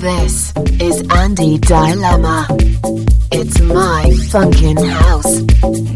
This is Andy Dilemma. It's my funkin' house.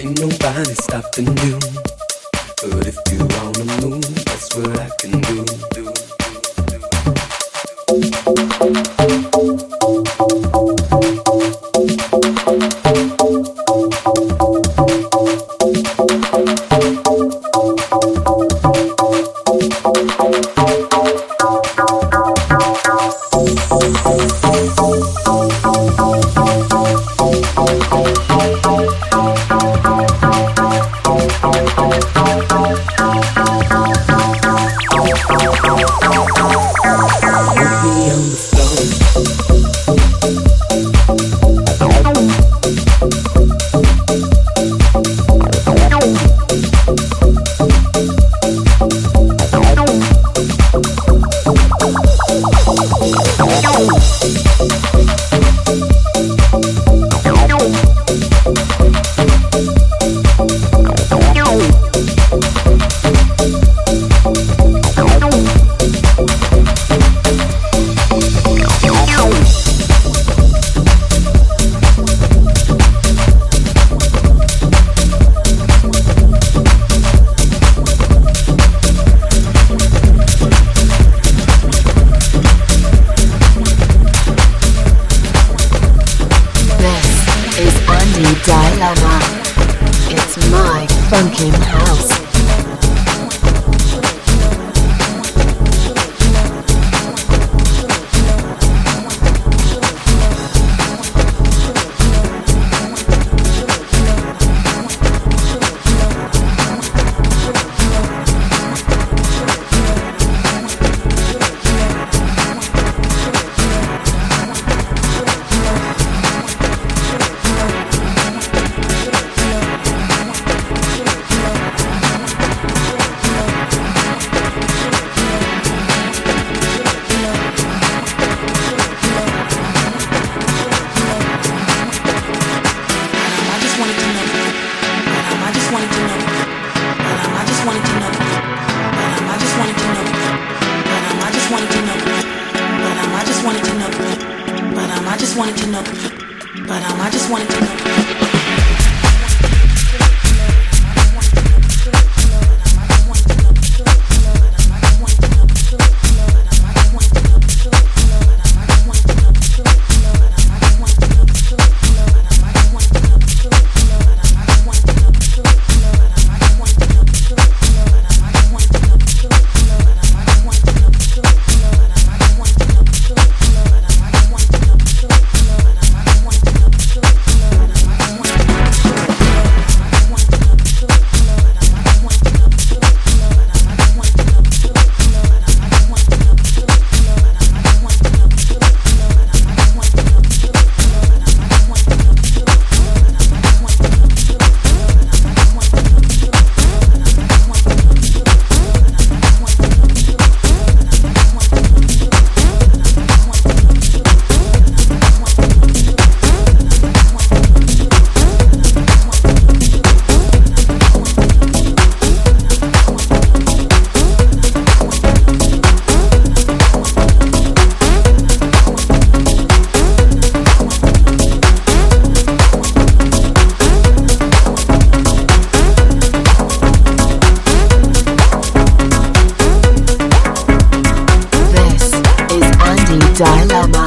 ain't nobody stopping you. But if you wanna move, that's what I can do. do, do, do. dilemma.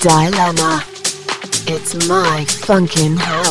Dilemma. It's my funkin' house.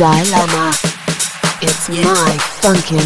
Dilemma. It's my funkin'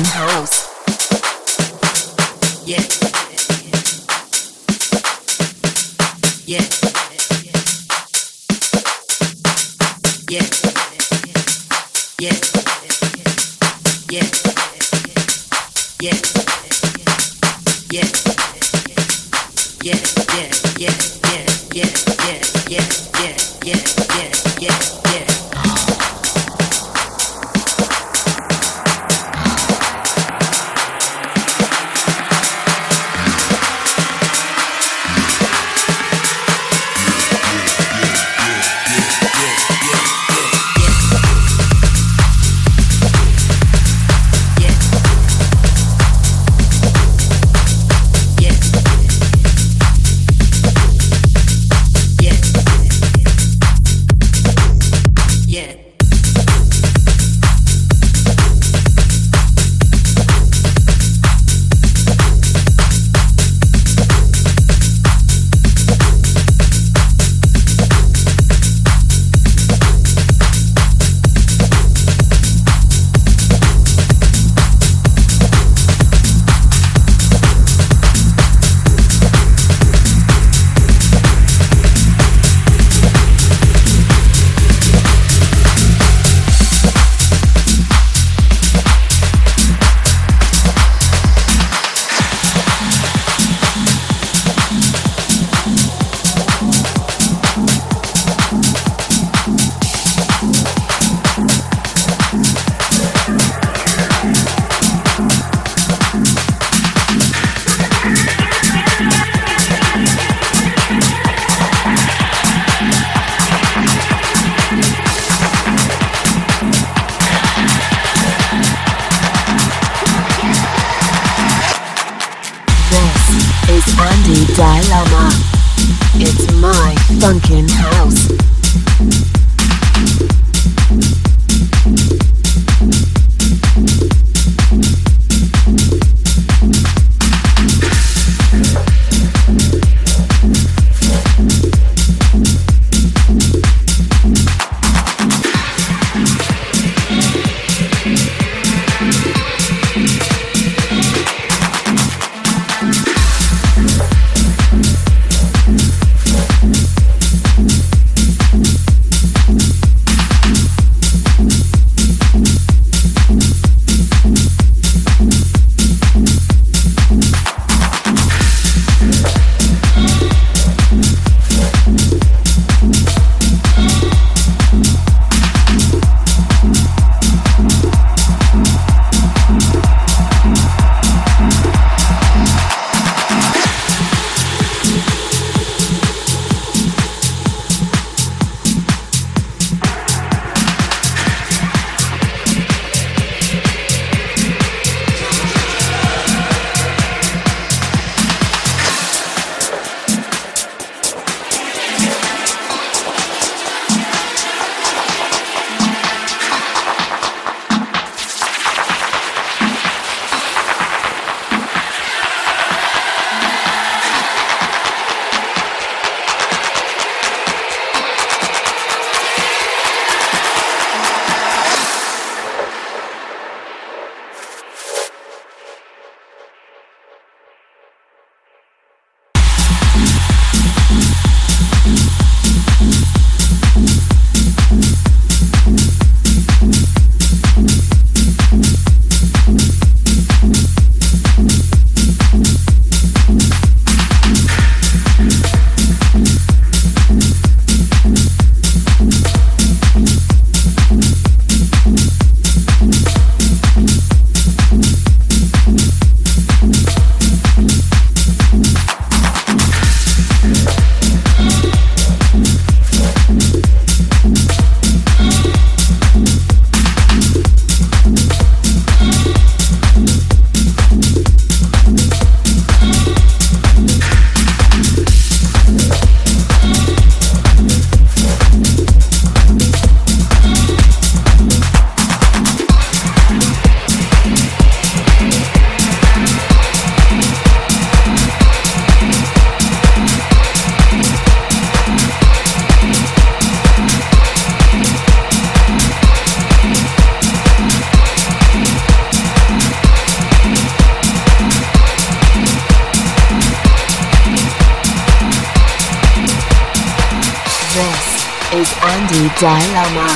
Dilemma.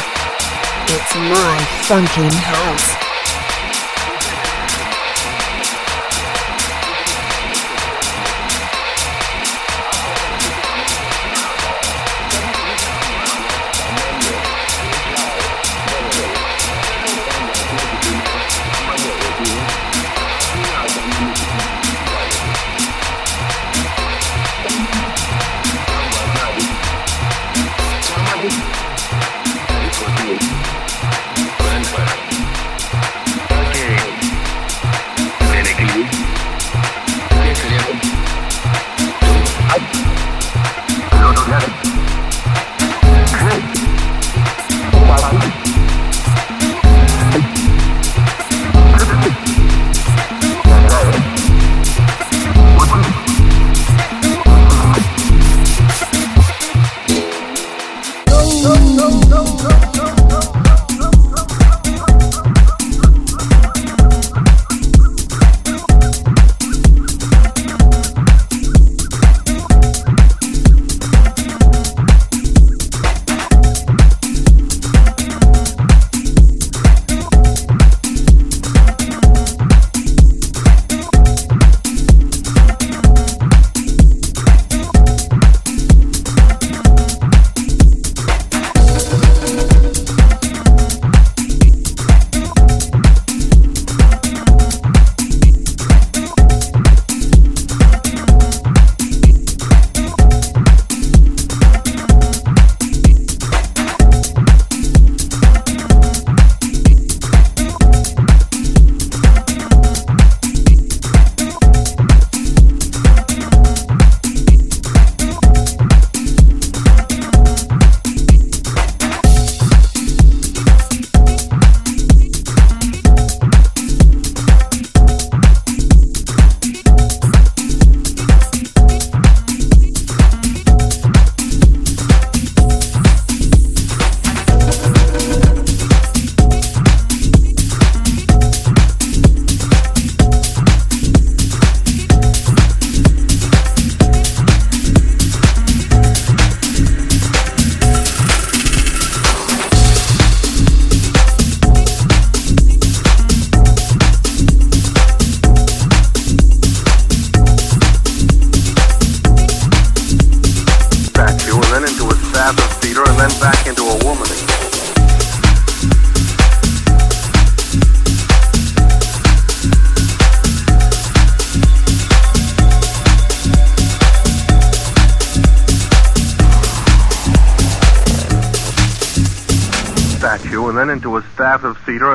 It's my funkin' house.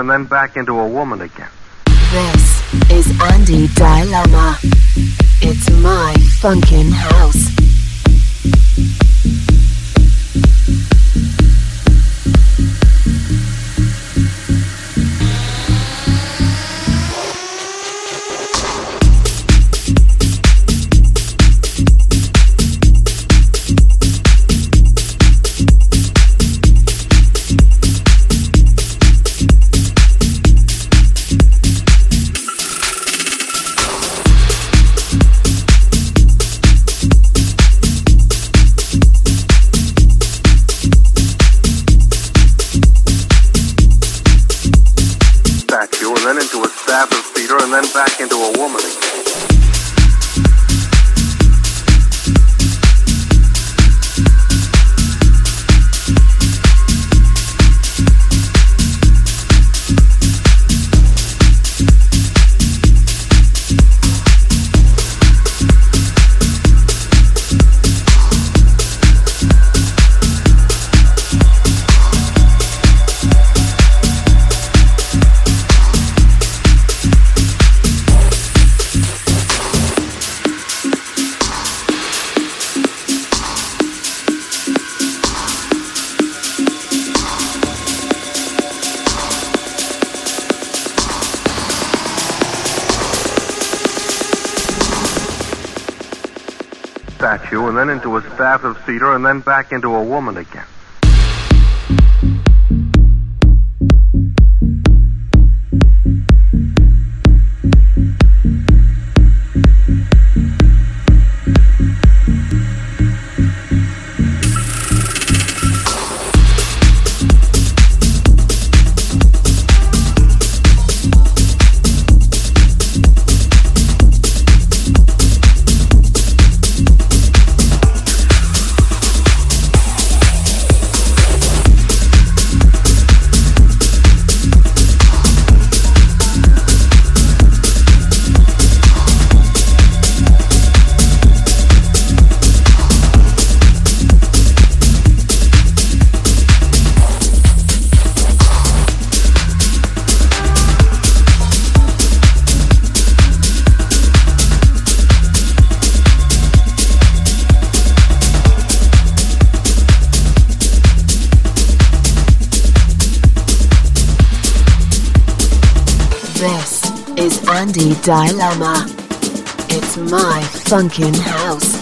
And then back into a woman again. This is Andy Dilemma. It's my funkin' house. And then back into a woman again. Dilemma. It's my funkin' house.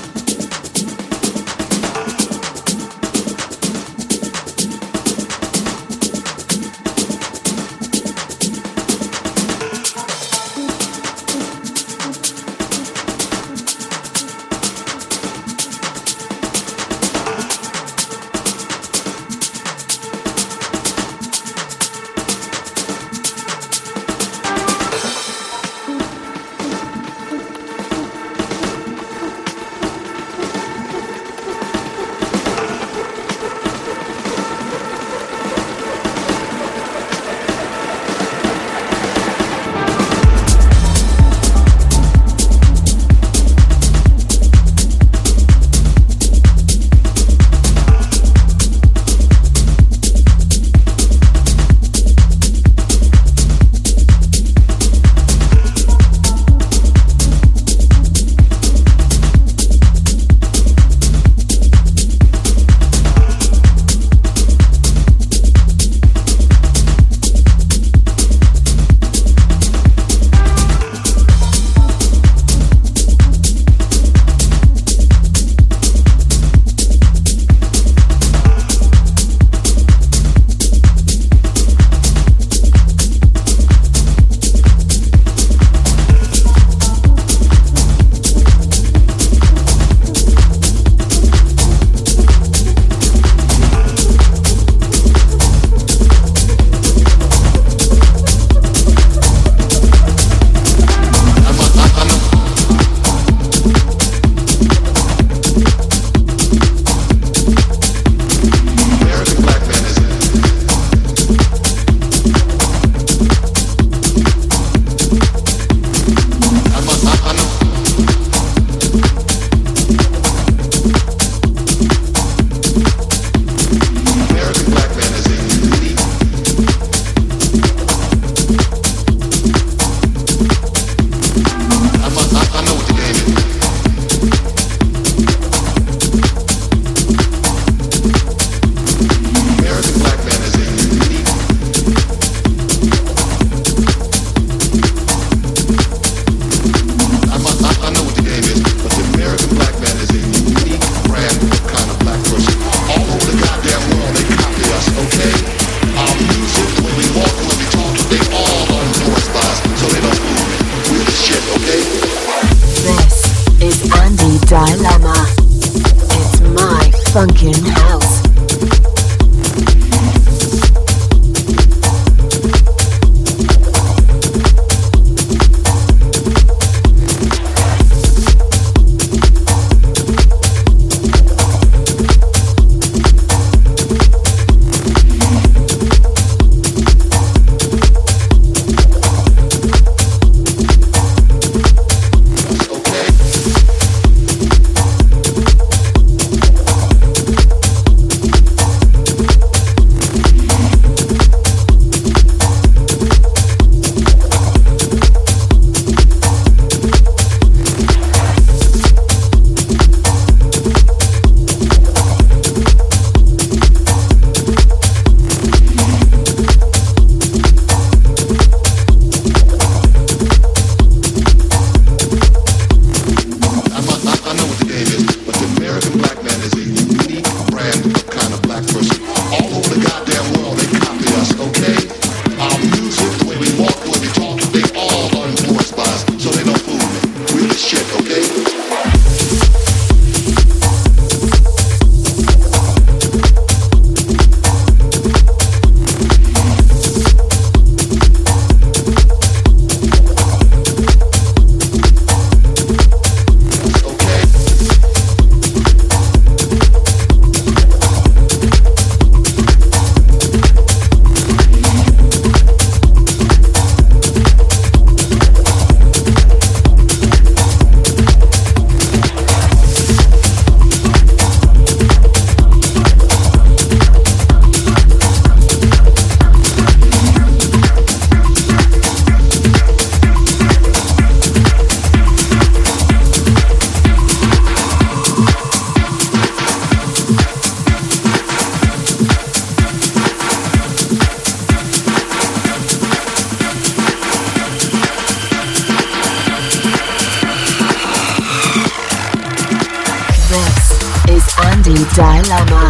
Dilemma.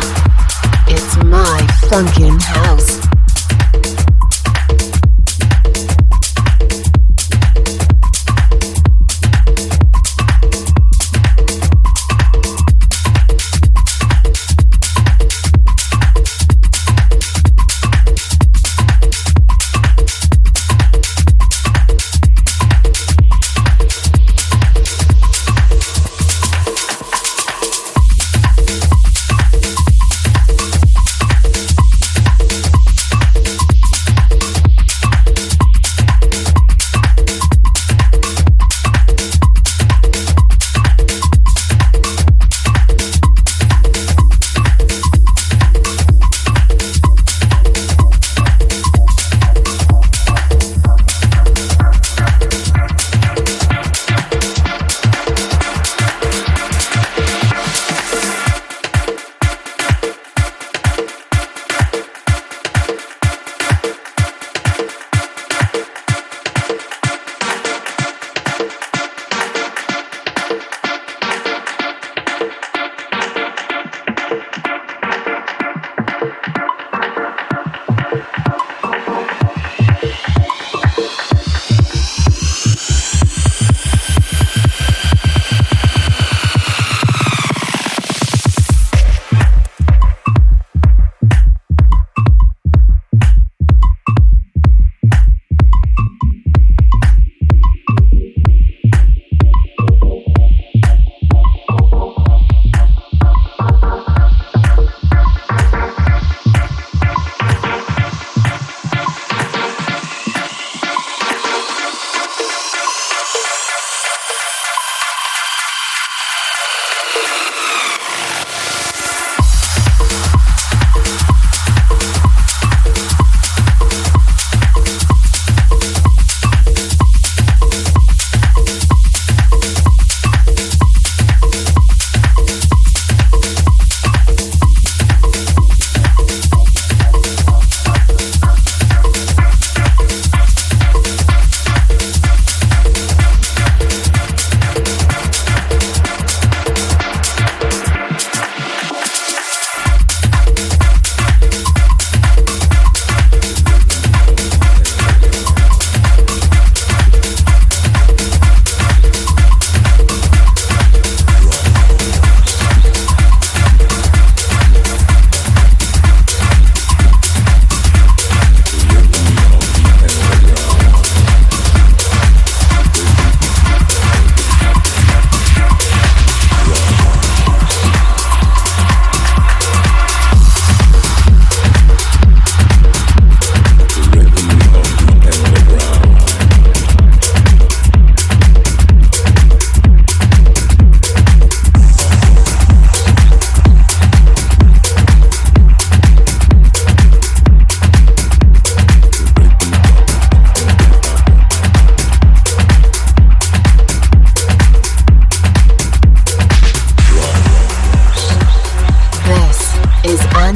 It's my funkin' house.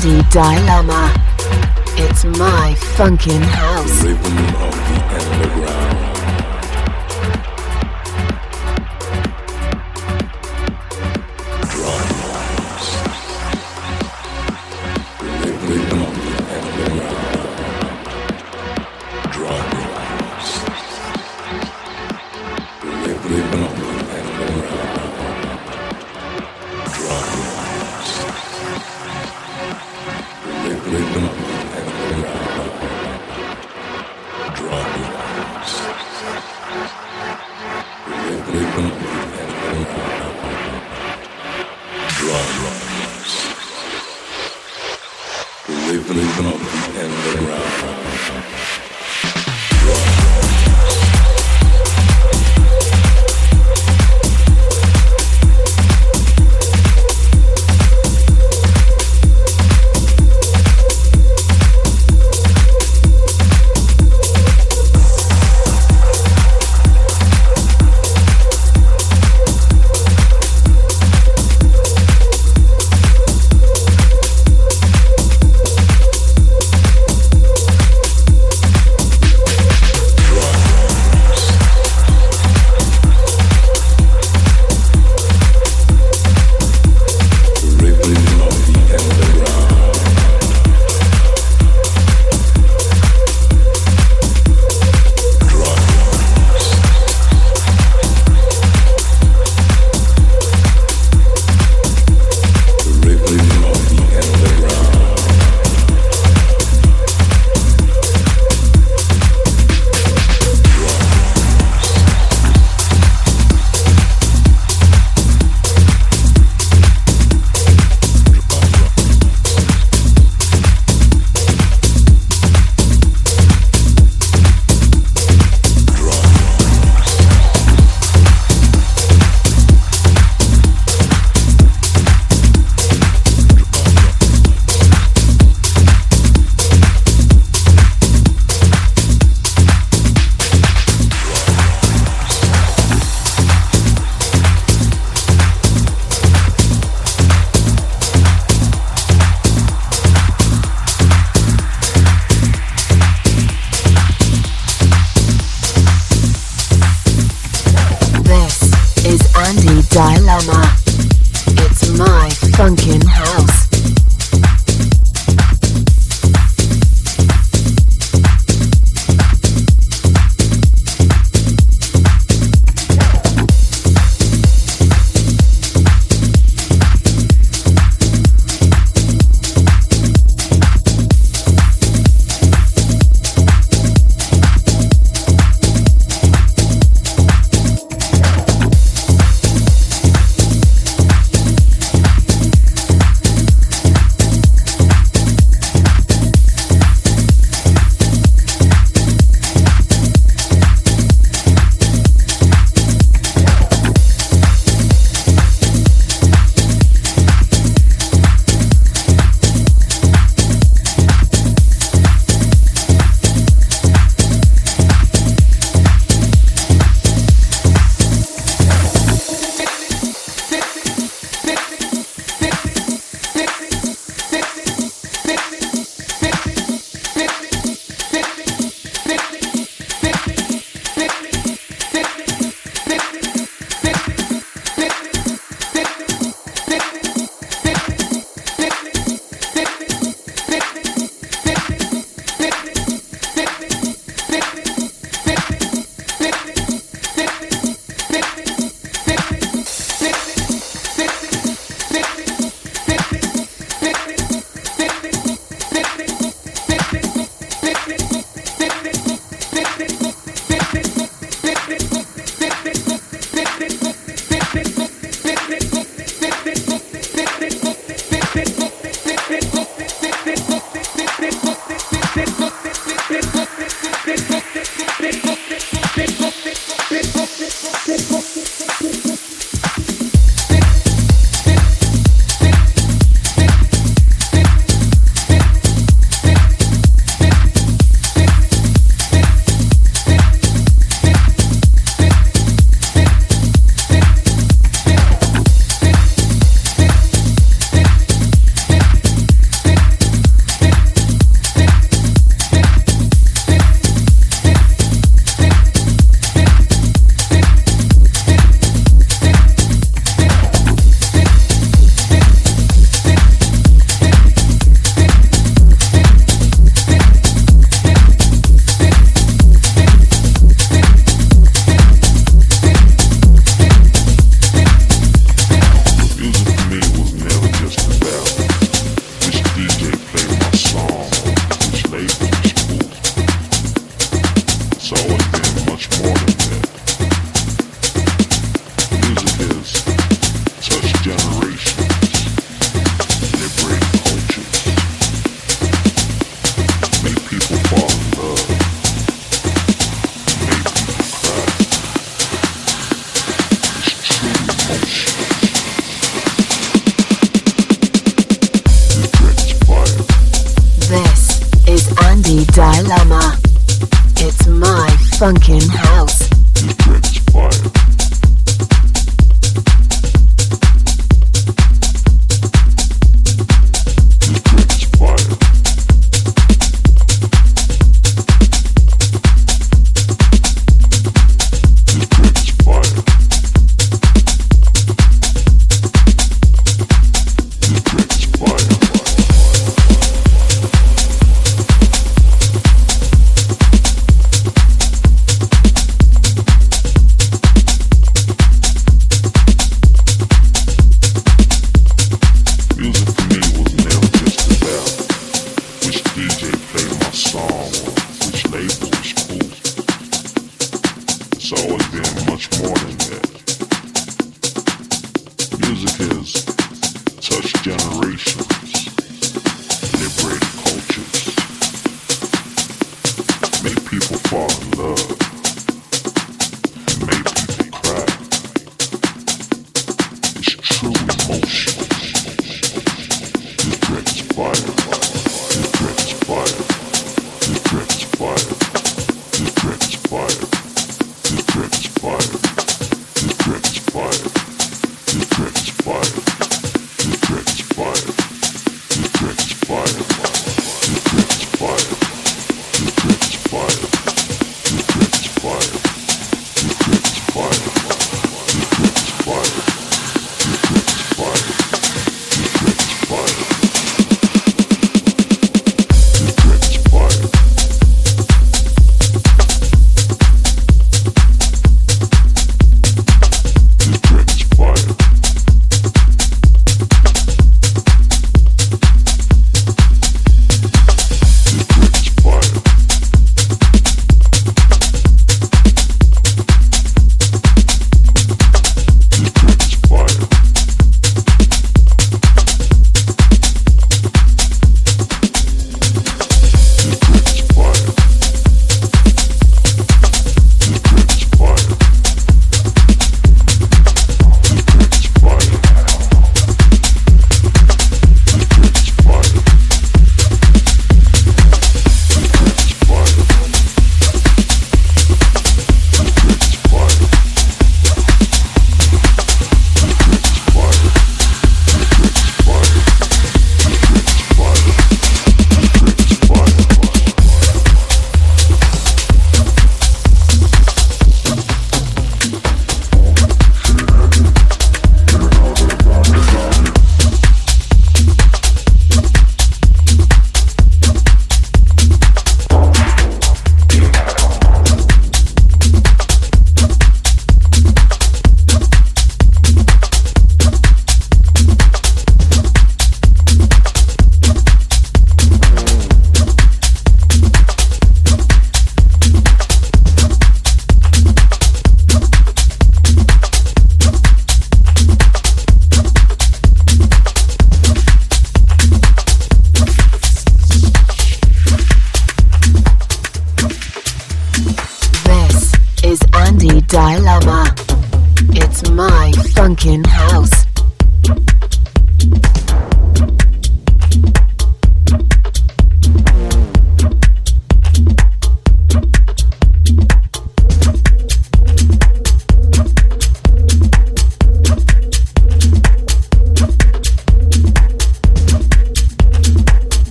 Dilemma. It's my funkin' house.